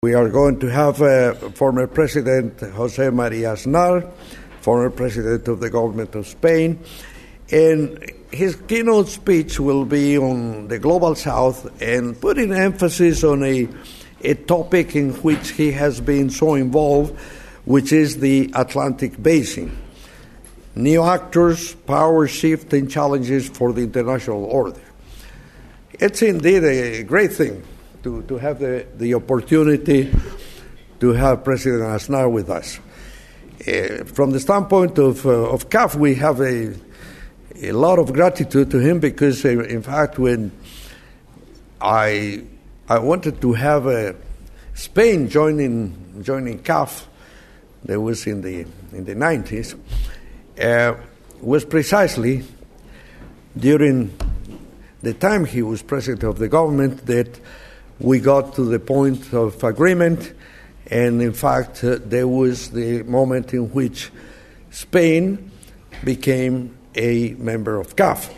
We are going to have uh, former President Jose Maria Aznar, former President of the government of Spain, and his keynote speech will be on the global south and putting emphasis on a, a topic in which he has been so involved, which is the Atlantic Basin. New actors, power shift, and challenges for the international order. It's indeed a great thing to, to have the, the opportunity to have President Aznar with us. Uh, from the standpoint of, uh, of CAF, we have a, a lot of gratitude to him because, uh, in fact, when I, I wanted to have uh, Spain joining, joining CAF, that was in the, in the 90s, uh, was precisely during the time he was president of the government that we got to the point of agreement, and in fact, uh, there was the moment in which Spain became a member of CAF.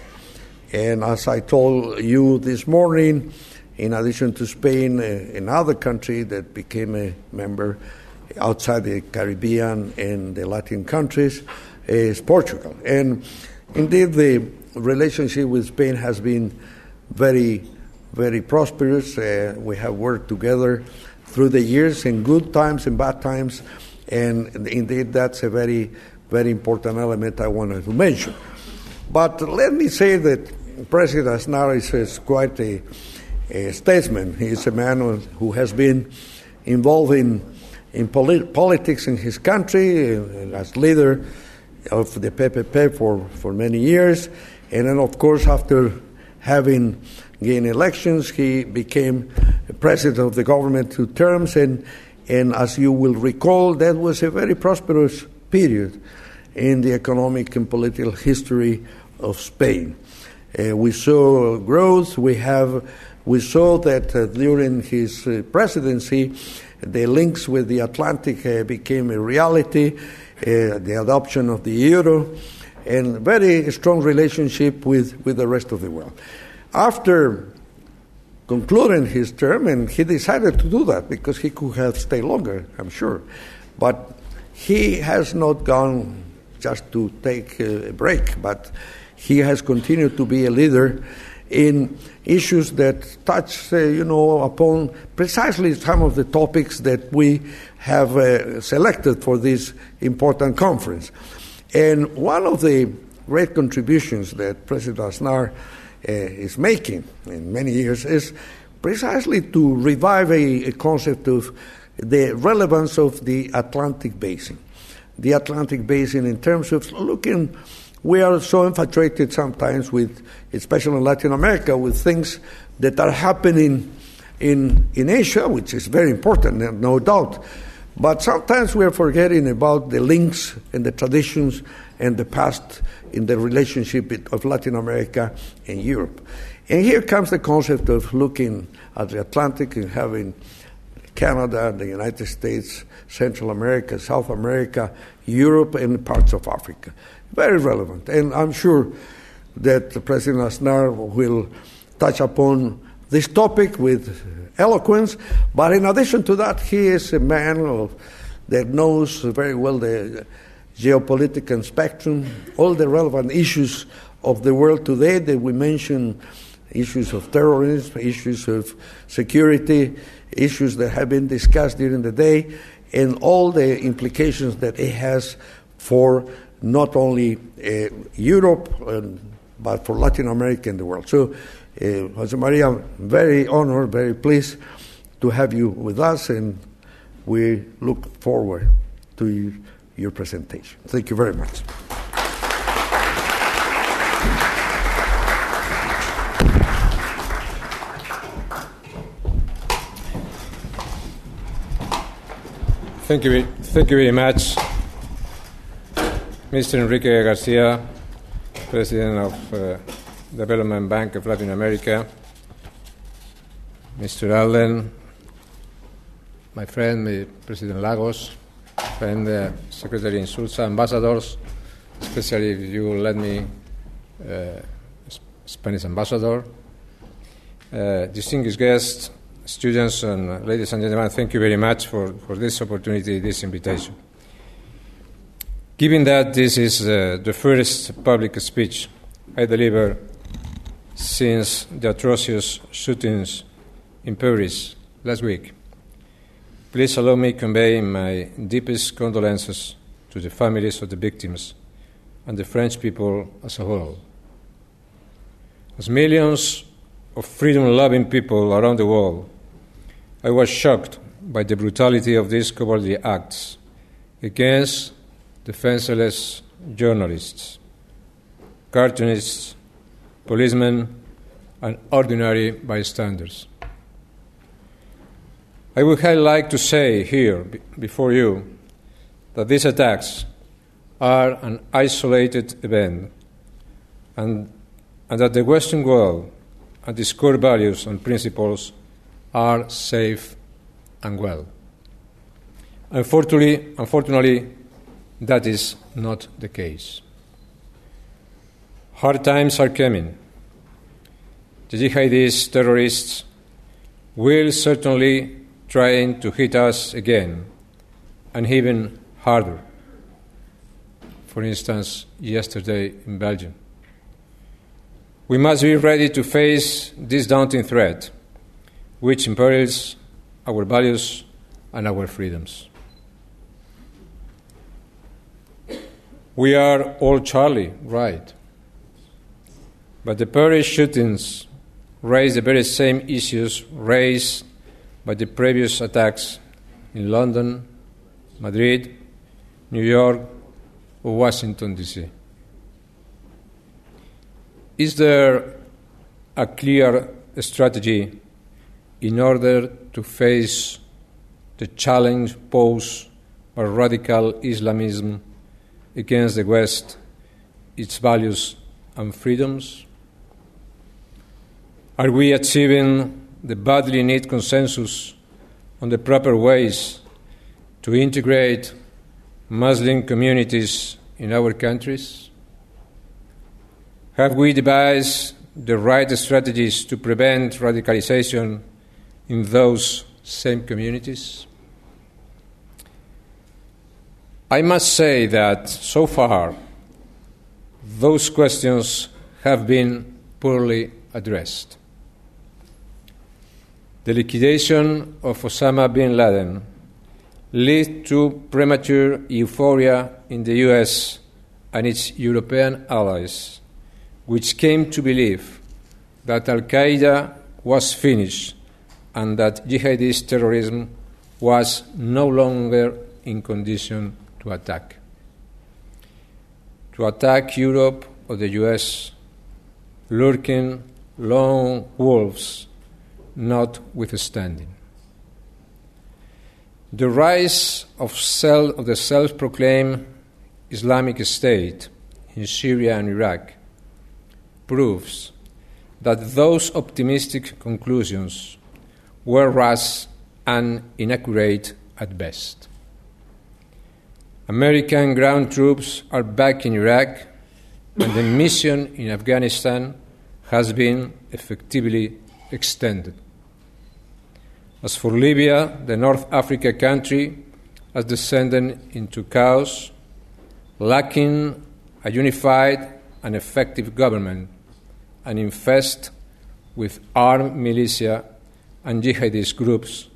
And as I told you this morning, in addition to Spain, uh, another country that became a member outside the Caribbean and the Latin countries is Portugal. And indeed, the relationship with Spain has been very, very prosperous. Uh, we have worked together through the years in good times and bad times, and indeed, that's a very, very important element I wanted to mention. But let me say that President Aznar is, quite a, a, statesman. He is a man who has been involved in, in polit- politics in his country uh, as leader of the PPP for, for many years. And then, of course, after having gained elections, he became president of the government two terms. And, and as you will recall, that was a very prosperous period in the economic and political history of Spain. Uh, we saw growth. We have we saw that uh, during his uh, presidency, the links with the Atlantic uh, became a reality. Uh, the adoption of the euro, and very strong relationship with, with the rest of the world. After concluding his term, and he decided to do that because he could have stayed longer, I'm sure, but he has not gone just to take a break, but he has continued to be a leader in issues that touch, uh, you know, upon precisely some of the topics that we have uh, selected for this important conference. And one of the great contributions that President Aznar Uh, is making in many years is precisely to revive a, a concept of the relevance of the Atlantic Basin. The Atlantic Basin, in terms of looking we are so infatuated sometimes with, especially in Latin America, with things that are happening in, in Asia, which is very important, no doubt. But sometimes we are forgetting about the links and the traditions and the past in the relationship of Latin America and Europe. And here comes the concept of looking at the Atlantic and having Canada, the United States, Central America, South America, Europe, and parts of Africa. Very relevant. And I'm sure that President Aznar will touch upon this topic with eloquence. But in addition to that, he is a man of, that knows very well the geopolitical spectrum, all the relevant issues of the world today that we mentioned issues of terrorism, issues of security, issues that have been discussed during the day, and all the implications that it has for not only uh, Europe, um, but for Latin America and the world. So, uh, Jose Maria, I'm very honored, very pleased to have you with us, and we look forward to your presentation. Thank you very much. Thank you, thank you very much, Mr. Enrique Garcia, President of uh, Development Bank of Latin America, Mr. Alden, my friend, President Lagos, friend, uh, Secretary Insulza, ambassadors, especially if you let me, uh, Spanish ambassador, uh, distinguished guests, students and ladies and gentlemen, thank you very much for, for this opportunity, this invitation. Given that this is uh, the first public speech I deliver since the atrocious shootings in Paris last week, please allow me to convey my deepest condolences to the families of the victims and the French people as a whole. As millions of freedom loving people around the world, I was shocked by the brutality of these cowardly acts against defenseless journalists, cartoonists, policemen, and ordinary bystanders. I would like to say here before you that these attacks are an isolated event and, and that the Western world and its core values and principles are safe and well. Unfortunately, unfortunately, that is not the case. Hard times are coming. The jihadist terrorists will certainly try to hit us again, and even harder. For instance, yesterday in Belgium. We must be ready to face this daunting threat, which imperils our values and our freedoms. We are all Charlie, right? But the Paris shootings raise the very same issues raised by the previous attacks in London, Madrid, New York, or Washington, D.C. Is there a clear strategy in order to face the challenge posed by radical Islamism against the West, its values and freedoms? Are we achieving the badly needed consensus on the proper ways to integrate Muslim communities in our countries? Have we devised the right strategies to prevent radicalization in those same communities? I must say that so far those questions have been poorly addressed. The liquidation of Osama bin Laden led to premature euphoria in the US and its European allies, which came to believe that Al Qaeda was finished and that jihadist terrorism was no longer in condition to attack. To attack Europe or the US, lurking lone wolves notwithstanding. The rise of, self, of the self proclaimed Islamic State in Syria and Iraq proves that those optimistic conclusions were rash and inaccurate at best. American ground troops are back in Iraq, and the mission in Afghanistan has been effectively extended. As for Libya, the North Africa country has descended into chaos, lacking a unified and effective government, and infested with armed militia and jihadist groups,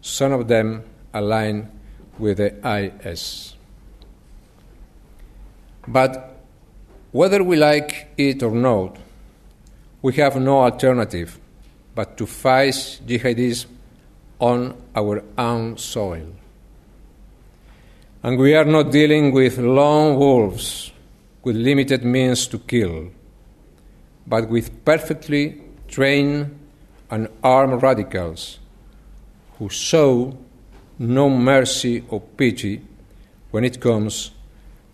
some of them aligned with the IS. But whether we like it or not, we have no alternative but to fight jihadism on our own soil. And we are not dealing with lone wolves with limited means to kill, but with perfectly trained and armed radicals who show no mercy or pity when it comes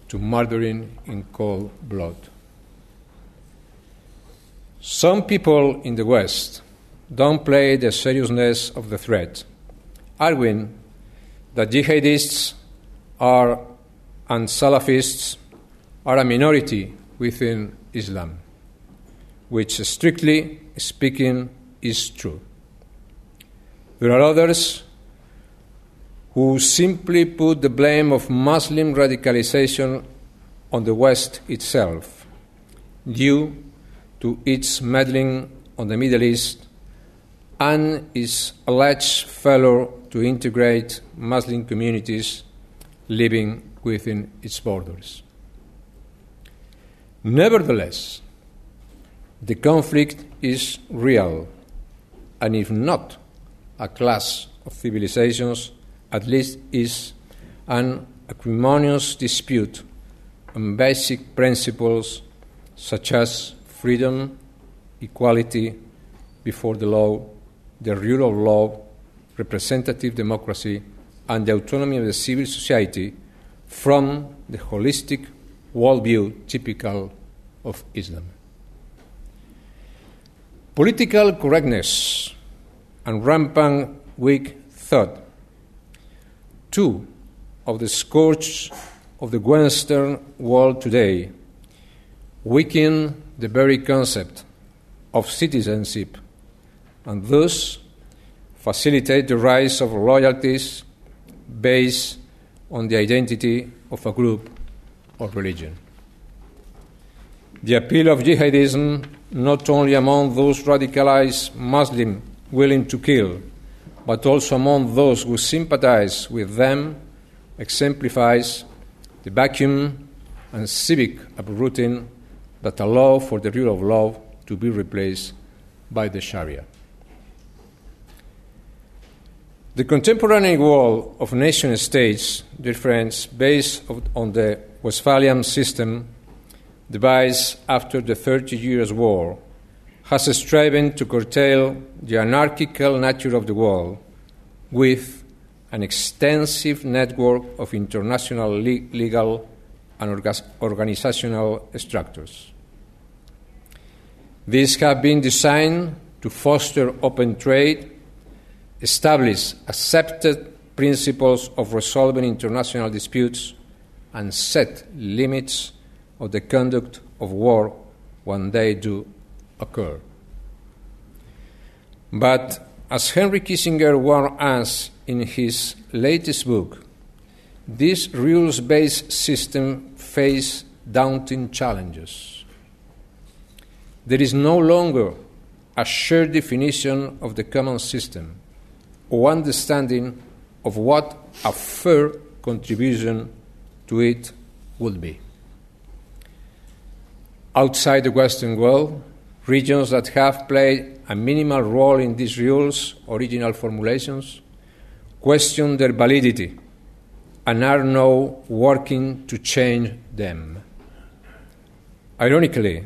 to murdering in cold blood. Some people in the West downplay the seriousness of the threat, arguing that jihadists are and Salafists are a minority within Islam, which, strictly speaking, is true. There are others who simply put the blame of Muslim radicalization on the West itself, due to its meddling on the Middle East and its alleged failure to integrate Muslim communities living within its borders. Nevertheless, the conflict is real, and if not a clash of civilizations, at least is an acrimonious dispute on basic principles such as freedom, equality before the law, the rule of law, representative democracy, and the autonomy of the civil society from the holistic worldview typical of Islam. Political correctness and rampant weak thought, two of the scourge of the Western world today, weaken the very concept of citizenship and thus facilitate the rise of loyalties based on the identity of a group or religion. The appeal of jihadism, not only among those radicalized Muslims willing to kill, but also among those who sympathize with them, exemplifies the vacuum and civic uprooting that allow for the rule of law to be replaced by the Sharia. The contemporary world of nation states, dear friends, based on the Westphalian system devised after the Thirty Years' War, has striven to curtail the anarchical nature of the world with an extensive network of international le- legal and orga- organizational structures. These have been designed to foster open trade establish accepted principles of resolving international disputes, and set limits of the conduct of war when they do occur. But as Henry Kissinger warned us in his latest book, this rules based system faces daunting challenges. There is no longer a shared definition of the common system or understanding of what a fair contribution to it would be. Outside the Western world, regions that have played a minimal role in these rules' original formulations question their validity and are now working to change them. Ironically,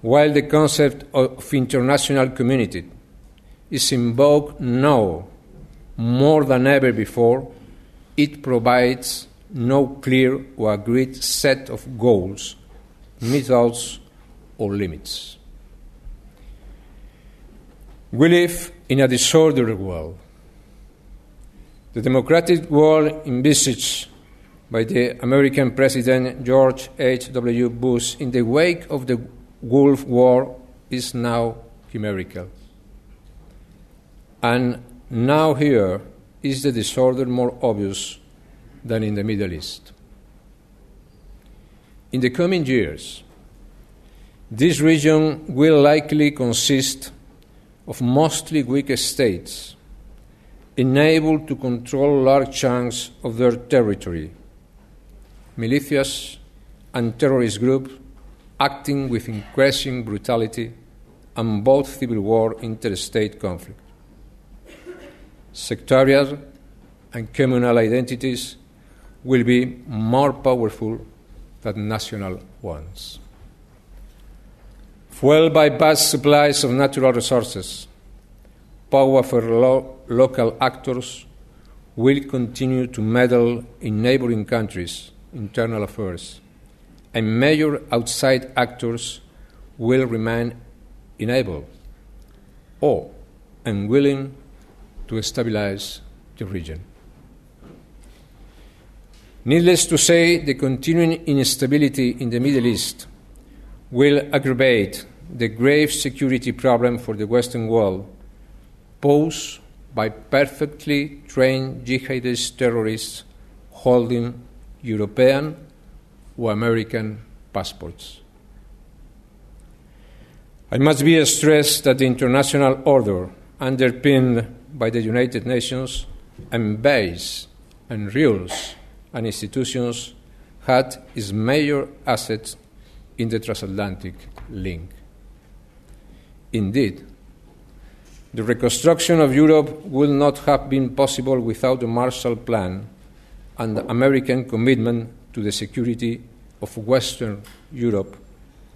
while the concept of international community is invoked now more than ever before, it provides no clear or agreed set of goals, methods, or limits. We live in a disordered world. The democratic world envisaged by the American President George H.W. Bush in the wake of the Gulf War is now chimerical. And now here is the disorder more obvious than in the Middle East. In the coming years, this region will likely consist of mostly weak states, enabled to control large chunks of their territory, militias and terrorist groups acting with increasing brutality, and both civil war and interstate conflict. Sectarian and communal identities will be more powerful than national ones. Fueled by vast supplies of natural resources, powerful lo- local actors will continue to meddle in neighboring countries' internal affairs, and major outside actors will remain unable or unwilling to stabilize the region. Needless to say, the continuing instability in the Middle East will aggravate the grave security problem for the Western world posed by perfectly trained jihadist terrorists holding European or American passports. I must be stressed that the international order, underpinned by the United Nations and based on rules and institutions, had its major asset in the transatlantic link. Indeed, the reconstruction of Europe would not have been possible without the Marshall Plan and the American commitment to the security of Western Europe,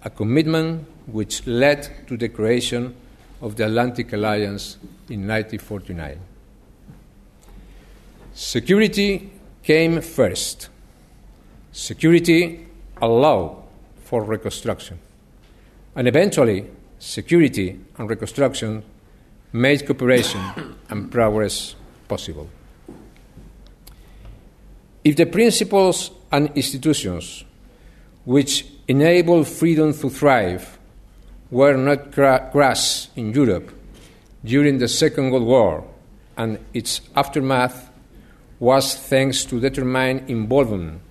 a commitment which led to the creation of the Atlantic Alliance in 1949. Security came first. Security allowed for reconstruction. And eventually, security and reconstruction made cooperation and progress possible. If the principles and institutions which enable freedom to thrive were not grass in Europe during the Second World War and its aftermath was thanks to determined involvement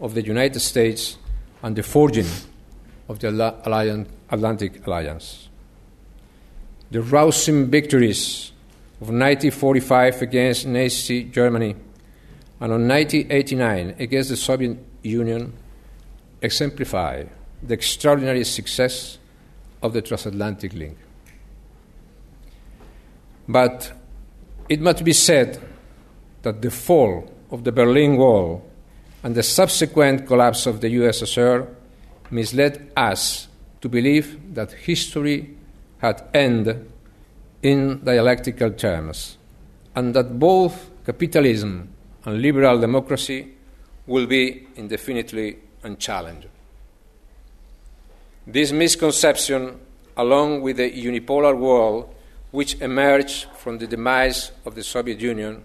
of the United States and the forging of the Atlantic Alliance. The rousing victories of 1945 against Nazi Germany and of 1989 against the Soviet Union exemplify the extraordinary success of the transatlantic link. But it must be said that the fall of the Berlin Wall and the subsequent collapse of the USSR misled us to believe that history had ended in dialectical terms and that both capitalism and liberal democracy will be indefinitely unchallenged. This misconception, along with the unipolar world which emerged from the demise of the Soviet Union,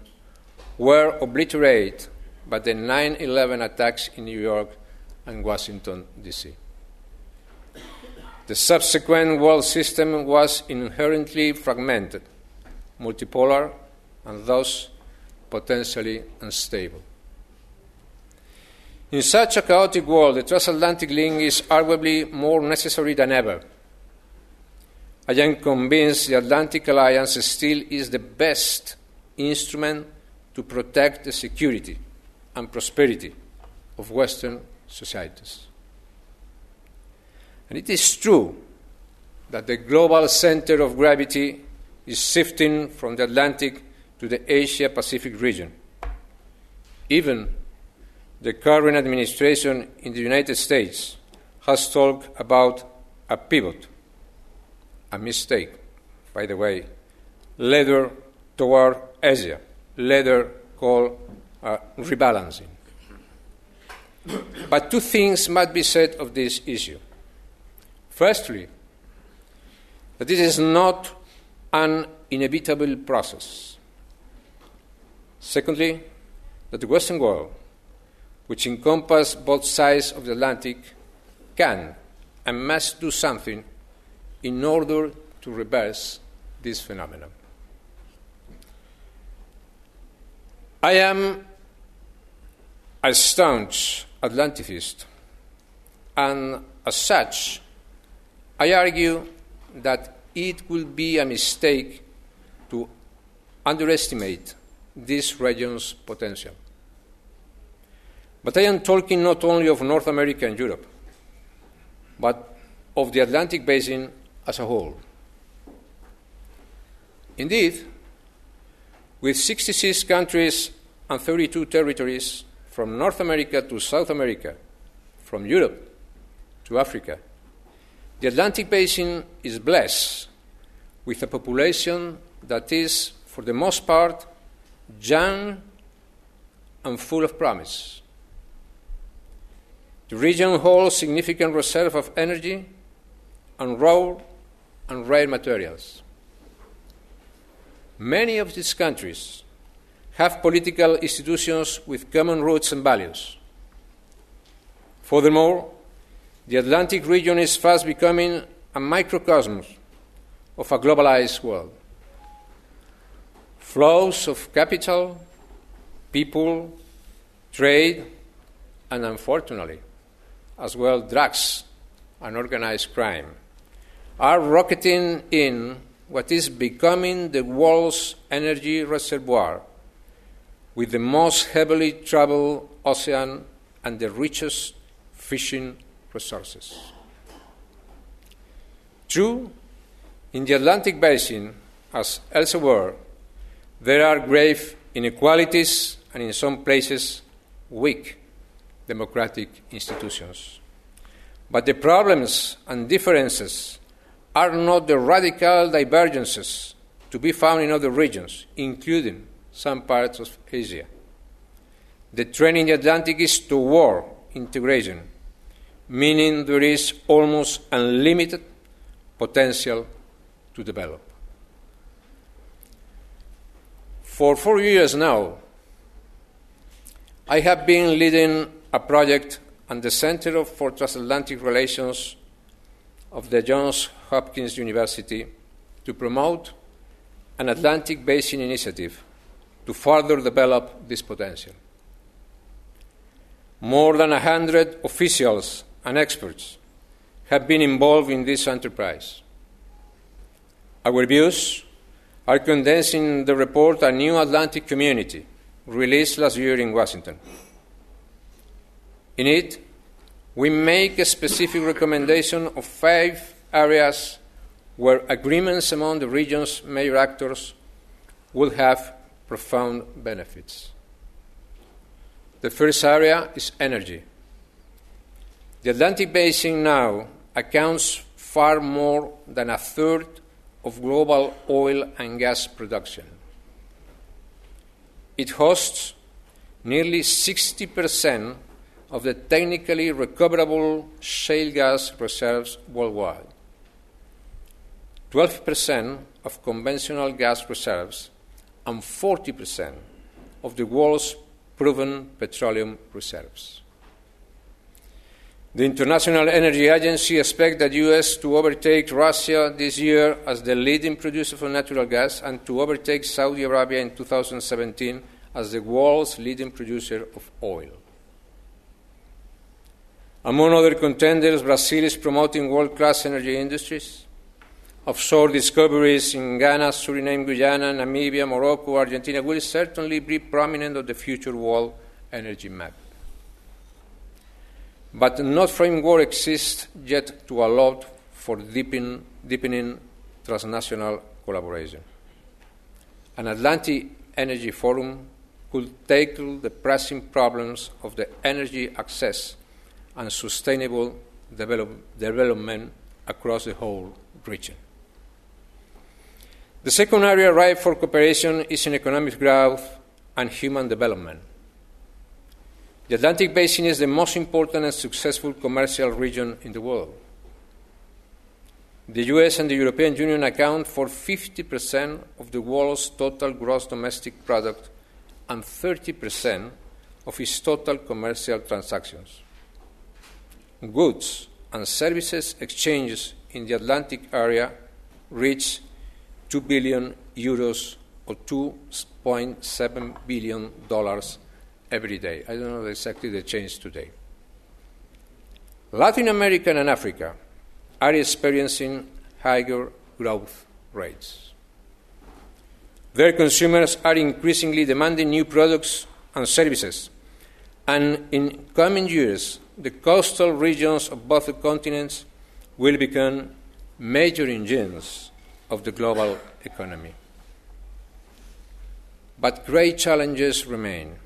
were obliterated by the 9 11 attacks in New York and Washington, D.C. The subsequent world system was inherently fragmented, multipolar, and thus potentially unstable. In such a chaotic world, the transatlantic link is arguably more necessary than ever. I am convinced the Atlantic Alliance still is the best instrument to protect the security and prosperity of Western societies. And it is true that the global center of gravity is shifting from the Atlantic to the Asia Pacific region. Even the current administration in the United States has talked about a pivot, a mistake, by the way, later toward Asia, later called uh, rebalancing. But two things must be said of this issue. Firstly, that this is not an inevitable process. Secondly, that the Western world which encompass both sides of the Atlantic, can and must do something in order to reverse this phenomenon. I am a staunch Atlanticist, and as such, I argue that it would be a mistake to underestimate this region's potential. But I am talking not only of North America and Europe, but of the Atlantic basin as a whole. Indeed, with 66 countries and 32 territories from North America to South America, from Europe to Africa, the Atlantic basin is blessed with a population that is, for the most part, young and full of promise. The region holds significant reserve of energy and raw and rare materials. Many of these countries have political institutions with common roots and values. Furthermore, the Atlantic region is fast becoming a microcosmos of a globalized world. flows of capital, people, trade, and unfortunately, as well, drugs and organized crime, are rocketing in what is becoming the world's energy reservoir, with the most heavily traveled ocean and the richest fishing resources. True, in the Atlantic basin, as elsewhere, there are grave inequalities and, in some places, weak democratic institutions. But the problems and differences are not the radical divergences to be found in other regions, including some parts of Asia. The trend in the Atlantic is toward integration, meaning there is almost unlimited potential to develop. For four years now, I have been leading a project at the Center for Transatlantic Relations of the Johns Hopkins University to promote an Atlantic Basin initiative to further develop this potential. More than 100 officials and experts have been involved in this enterprise. Our views are condensed in the report A New Atlantic Community, released last year in Washington. In it, we make a specific recommendation of five areas where agreements among the region's major actors will have profound benefits. The first area is energy. The Atlantic Basin now accounts far more than a third of global oil and gas production. It hosts nearly 60% of the technically recoverable shale gas reserves worldwide, 12% of conventional gas reserves, and 40% of the world's proven petroleum reserves. The International Energy Agency expects the U.S. to overtake Russia this year as the leading producer of natural gas and to overtake Saudi Arabia in 2017 as the world's leading producer of oil. Among other contenders, Brazil is promoting world class energy industries. Offshore discoveries in Ghana, Suriname, Guyana, Namibia, Morocco, Argentina will certainly be prominent on the future world energy map but no framework exists yet to allow for deepen, deepening transnational collaboration. An Atlantic Energy Forum could tackle the pressing problems of the energy access and sustainable develop, development across the whole region. The second area ripe for cooperation is in economic growth and human development. The Atlantic Basin is the most important and successful commercial region in the world. The US and the European Union account for 50% of the world's total gross domestic product and 30% of its total commercial transactions. Goods and services exchanges in the Atlantic area reach 2 billion euros or 2.7 billion dollars every day. I don't know exactly the change today. Latin America and Africa are experiencing higher growth rates. Their consumers are increasingly demanding new products and services, and in coming years, the coastal regions of both the continents will become major engines of the global economy. But great challenges remain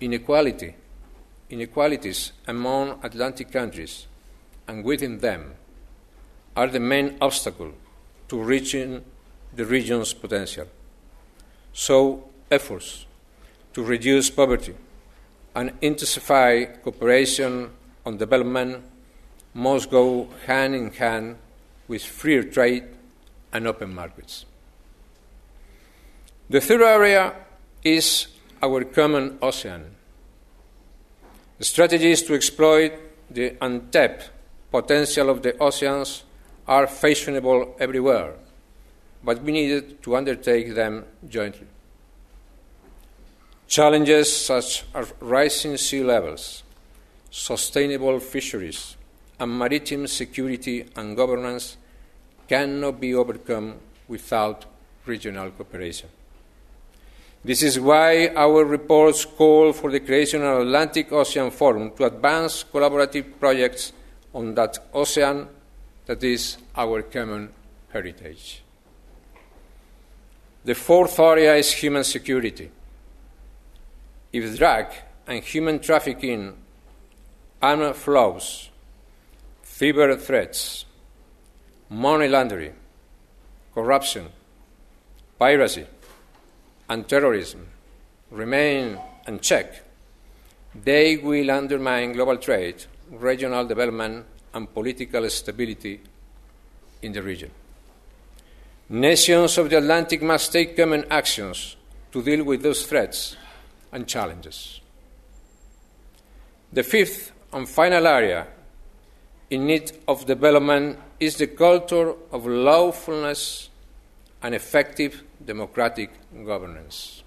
inequality, inequalities among Atlantic countries and within them are the main obstacle to reaching the region's potential. So, efforts to reduce poverty and intensify cooperation on development must go hand in hand with freer trade and open markets. The third area is our common ocean. The strategies to exploit the untapped potential of the oceans are fashionable everywhere, but we needed to undertake them jointly. Challenges such as rising sea levels, sustainable fisheries, and maritime security and governance cannot be overcome without regional cooperation. This is why our reports call for the creation of an Atlantic Ocean Forum to advance collaborative projects on that ocean that is our common heritage. The fourth area is human security. If drug and human trafficking, armed flows, cyber threats, money laundering, corruption, piracy, and terrorism remain unchecked, they will undermine global trade, regional development, and political stability in the region. Nations of the Atlantic must take common actions to deal with those threats and challenges. The fifth and final area in need of development is the culture of lawfulness and effective democratic governance.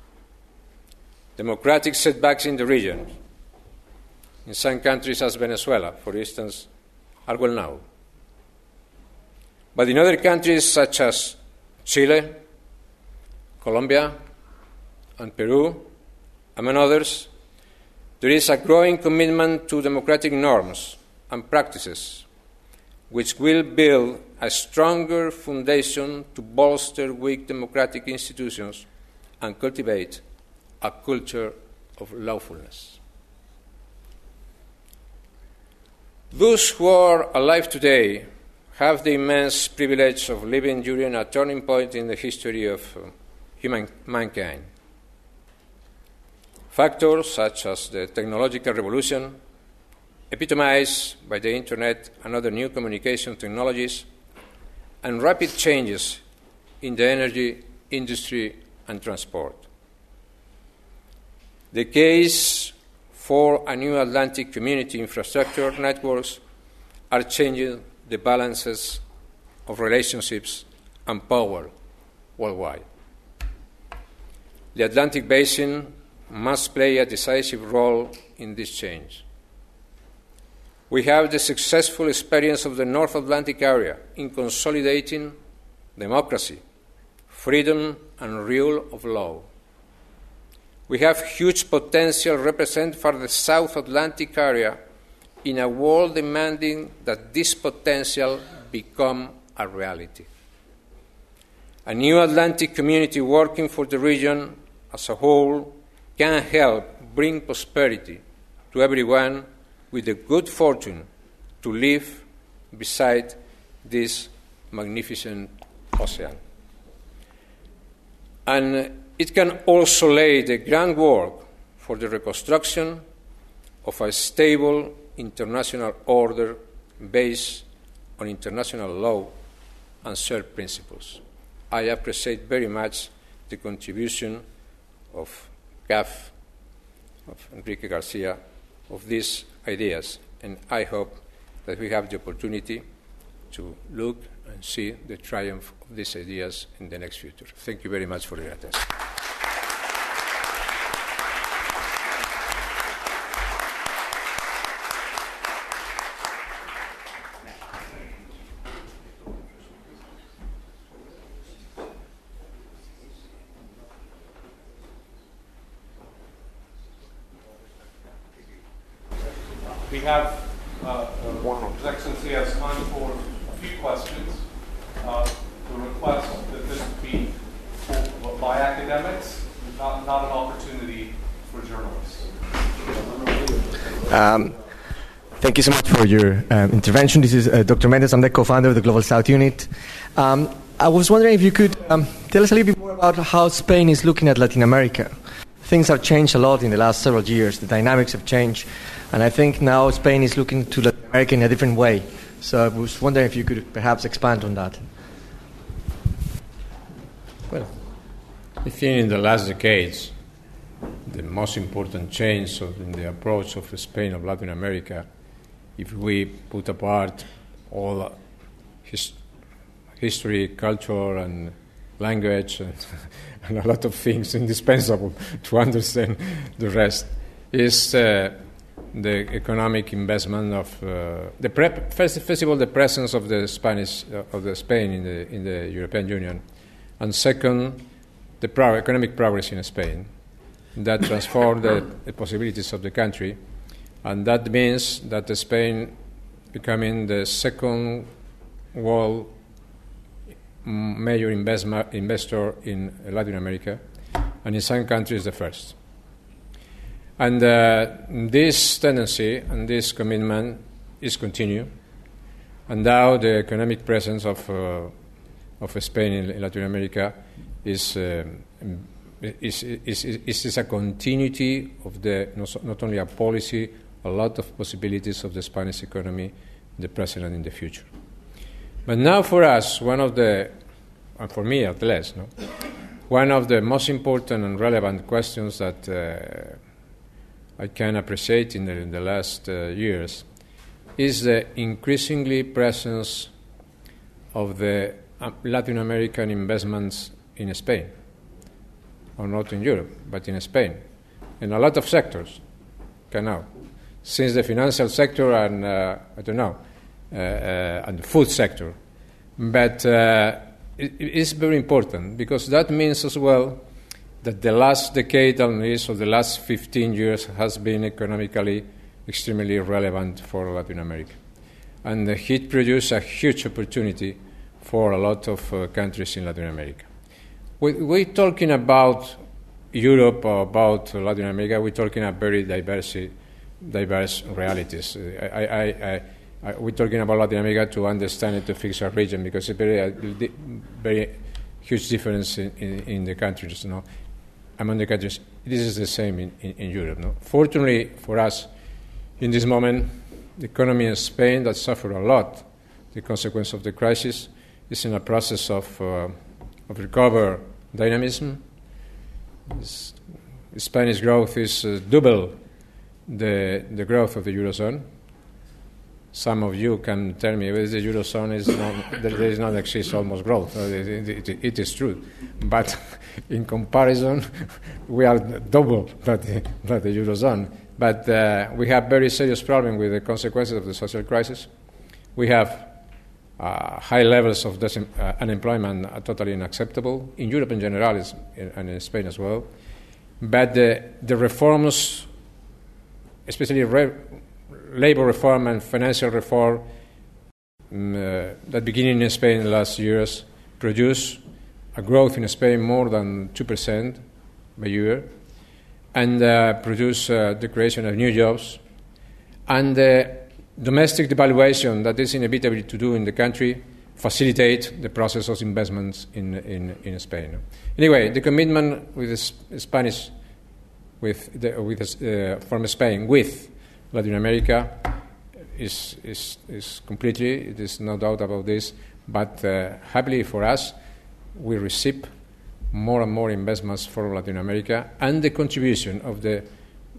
Democratic setbacks in the region, in some countries as Venezuela, for instance, are well known. But in other countries such as Chile, Colombia, and Peru, among others, there is a growing commitment to democratic norms and practices which will build a stronger foundation to bolster weak democratic institutions and cultivate a culture of lawfulness. Those who are alive today have the immense privilege of living during a turning point in the history of uh, human, mankind. Factors such as the technological revolution, epitomized by the Internet and other new communication technologies, and rapid changes in the energy industry and transport. The case for a new Atlantic community infrastructure networks are changing the balances of relationships and power worldwide. The Atlantic Basin must play a decisive role in this change. We have the successful experience of the North Atlantic area in consolidating democracy, freedom, and rule of law. We have huge potential represented for the South Atlantic area in a world demanding that this potential become a reality. A new Atlantic community working for the region as a whole can help bring prosperity to everyone with the good fortune to live beside this magnificent ocean. And it can also lay the groundwork for the reconstruction of a stable international order based on international law and shared principles. I appreciate very much the contribution of CAF, of Enrique Garcia, of these ideas, and I hope that we have the opportunity to look and see the triumph of these ideas in the next future. Thank you very much for your attention. We have, uh, uh, His Excellency has time for a few questions. Uh, The request that this be for- by academics, not, not an opportunity for journalists. Um, thank you so much for your um, intervention. This is uh, Dr. Mendes. I'm the co-founder of the Global South Unit. Um, I was wondering if you could um, tell us a little bit more about how Spain is looking at Latin America. Things have changed a lot in the last several years. The dynamics have changed, and I think now Spain is looking to Latin America in a different way. So I was wondering if you could perhaps expand on that. Well, I think in the last decades, the most important change in the approach of Spain of Latin America, if we put apart all his, history, culture, and language and, and, a lot of things indispensable to understand the rest, is uh, the economic investment of uh, the first, first of all the presence of the Spanish uh, of the Spain in the in the European Union, and second the pro- economic progress in Spain. That transformed the, the possibilities of the country, and that means that Spain becoming the second world major investor in Latin America, and in some countries the first. And uh, this tendency and this commitment is continued. And now the economic presence of, uh, of Spain in, in, Latin America is, uh, is, is, is, is, a continuity of the, not only a policy, a lot of possibilities of the Spanish economy in the present and in the future. But now for us, one of the, and for me at least, no, one of the most important and relevant questions that uh, I can appreciate in the, in the last uh, years is the increasingly presence of the uh, Latin American investments in Spain, or not in Europe, but in Spain, in a lot of sectors. Can now, since the financial sector and uh, I don't know, uh, uh, and the food sector, but uh, it, it's very important because that means as well that the last decade, at least, or the last 15 years, has been economically extremely relevant for Latin America. And it produced a huge opportunity for a lot of uh, countries in Latin America. We, we're talking about Europe or about Latin America, we're talking about very diverse, diverse realities. I, I, I, we're talking about Latin America to understand it, to fix our region, because it's very, uh, very huge difference in, in, in the countries. Know? among the countries. This is the same in, in, in Europe. No? Fortunately for us, in this moment, the economy in Spain that suffered a lot, the consequence of the crisis, is in a process of, uh, of recover dynamism. Spanish growth is uh, double the, the growth of the Eurozone some of you can tell me well, the eurozone is not, there is not exist almost growth. It, it, it is true, but in comparison, we are double that the, that the eurozone. But uh, we have very serious problem with the consequences of the social crisis. We have uh, high levels of dis- uh, unemployment are totally unacceptable in Europe in general and in Spain as well. But the, the reforms, especially re- labor reform and financial reform um, uh, that beginning in Spain in the last years produced a growth in Spain more than 2% per year and uh, produce uh, the creation of new jobs and the domestic devaluation that is inevitable to do in the country facilitate the process of investments in, in, in Spain. Anyway, the commitment with the Spanish, with the, with uh, from Spain with Latin America is, is, is completely, there's no doubt about this, but uh, happily for us, we receive more and more investments from Latin America and the contribution of the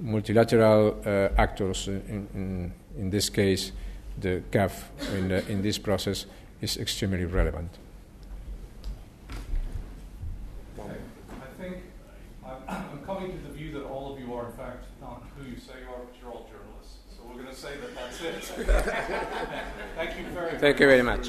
multilateral uh, actors, in, in, in, this case, the CAF, in, the, in this process, is extremely relevant. I think I'm, coming to the view that all of you are, in fact, not who you say you are, but you're all say that that's it. Thank you very much. Thank you very much.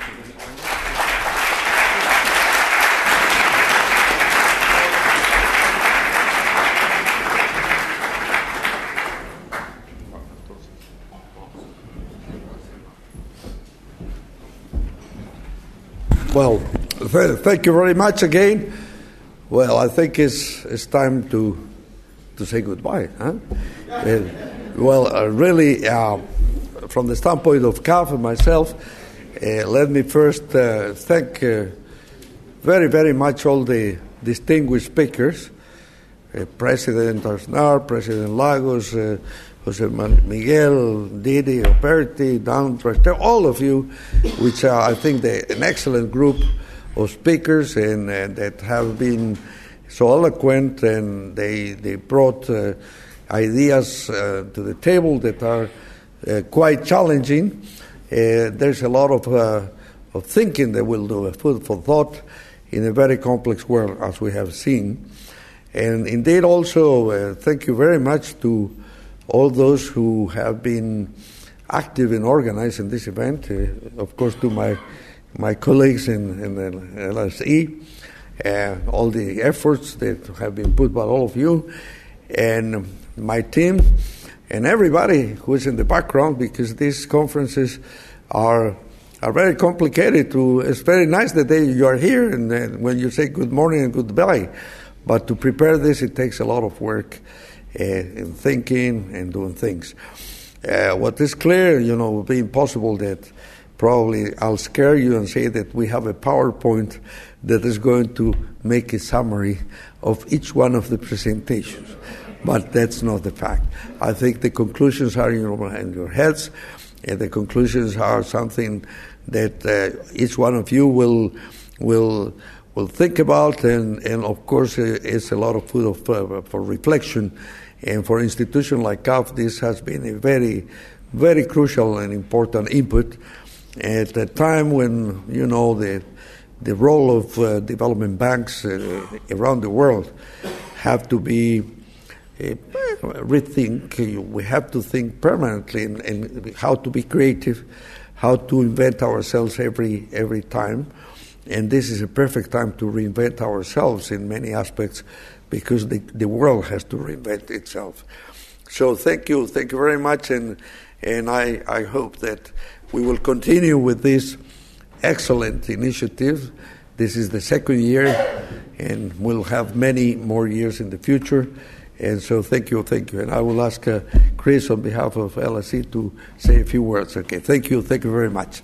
Well, thank you very much again. Well, I think it's, it's time to, to say goodbye. Huh? Uh, well, uh, really, uh, from the standpoint of CAF and myself, uh, let me first uh, thank uh, very, very much all the distinguished speakers uh, President Aznar, President Lagos, Jose Miguel, Didi, Opertti, Down all of you, which are, I think, the, an excellent group of speakers and, that have been so eloquent and they, they brought ideas uh, to the table that are uh, quite challenging. Uh, there's a lot of, of thinking that will do, a food for thought. in a very complex world, as we have seen. And indeed, also, uh, thank you very much to all those who have been active in organizing this event. Uh, of course, to my my colleagues in, in the LSE, uh, all the efforts that have been put by all of you, and my team, and everybody who is in the background, because these conferences are are very complicated. To it's very nice that you are here, and uh, when you say good morning and goodbye, but to prepare this, it takes a lot of work uh, in thinking and doing things. Uh, what is clear, you know, would be impossible that probably I'll scare you and say that we have a PowerPoint that is going to make a summary of each one of the presentations. But that's not the fact. I think the conclusions are in your, in your heads, and the conclusions are something that uh, each one of you will will will think about, and, and of course, uh, it's a lot of food of, uh, for reflection. And for institution like CAF, this has been a very, very crucial and important input at a time when you know the the role of uh, development banks uh, around the world have to be Uh, rethink. We have to think permanently in, how to be creative, how to invent ourselves every every time, and this is a perfect time to reinvent ourselves in many aspects because the, the world has to reinvent itself. So thank you, thank you very much, and and I, I hope that we will continue with this excellent initiative. This is the second year, and we'll have many more years in the future. And so, thank you, thank you. And I will ask uh, Chris on behalf of LSE to say a few words. Okay, thank you, thank you very much.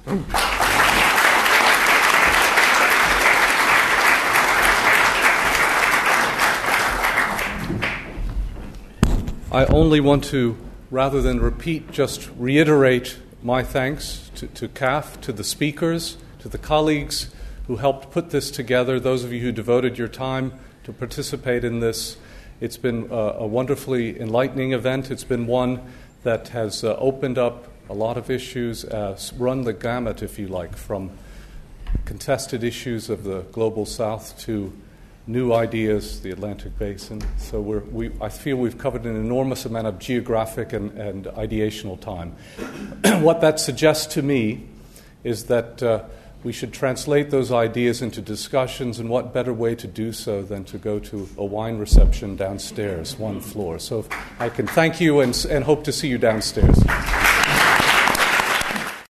I only want to, rather than repeat, just reiterate my thanks to, to CAF, to the speakers, to the colleagues who helped put this together, those of you who devoted your time to participate in this. It's been a, a wonderfully enlightening event. It's been one that has uh, opened up a lot of issues, uh, run the gamut, if you like, from contested issues of the global south to new ideas, the Atlantic Basin. So we I feel we've covered an enormous amount of geographic and, and ideational time. what that suggests to me is that uh, we should translate those ideas into discussions, and what better way to do so than to go to a wine reception downstairs, one floor. So I can thank you and, and hope to see you downstairs.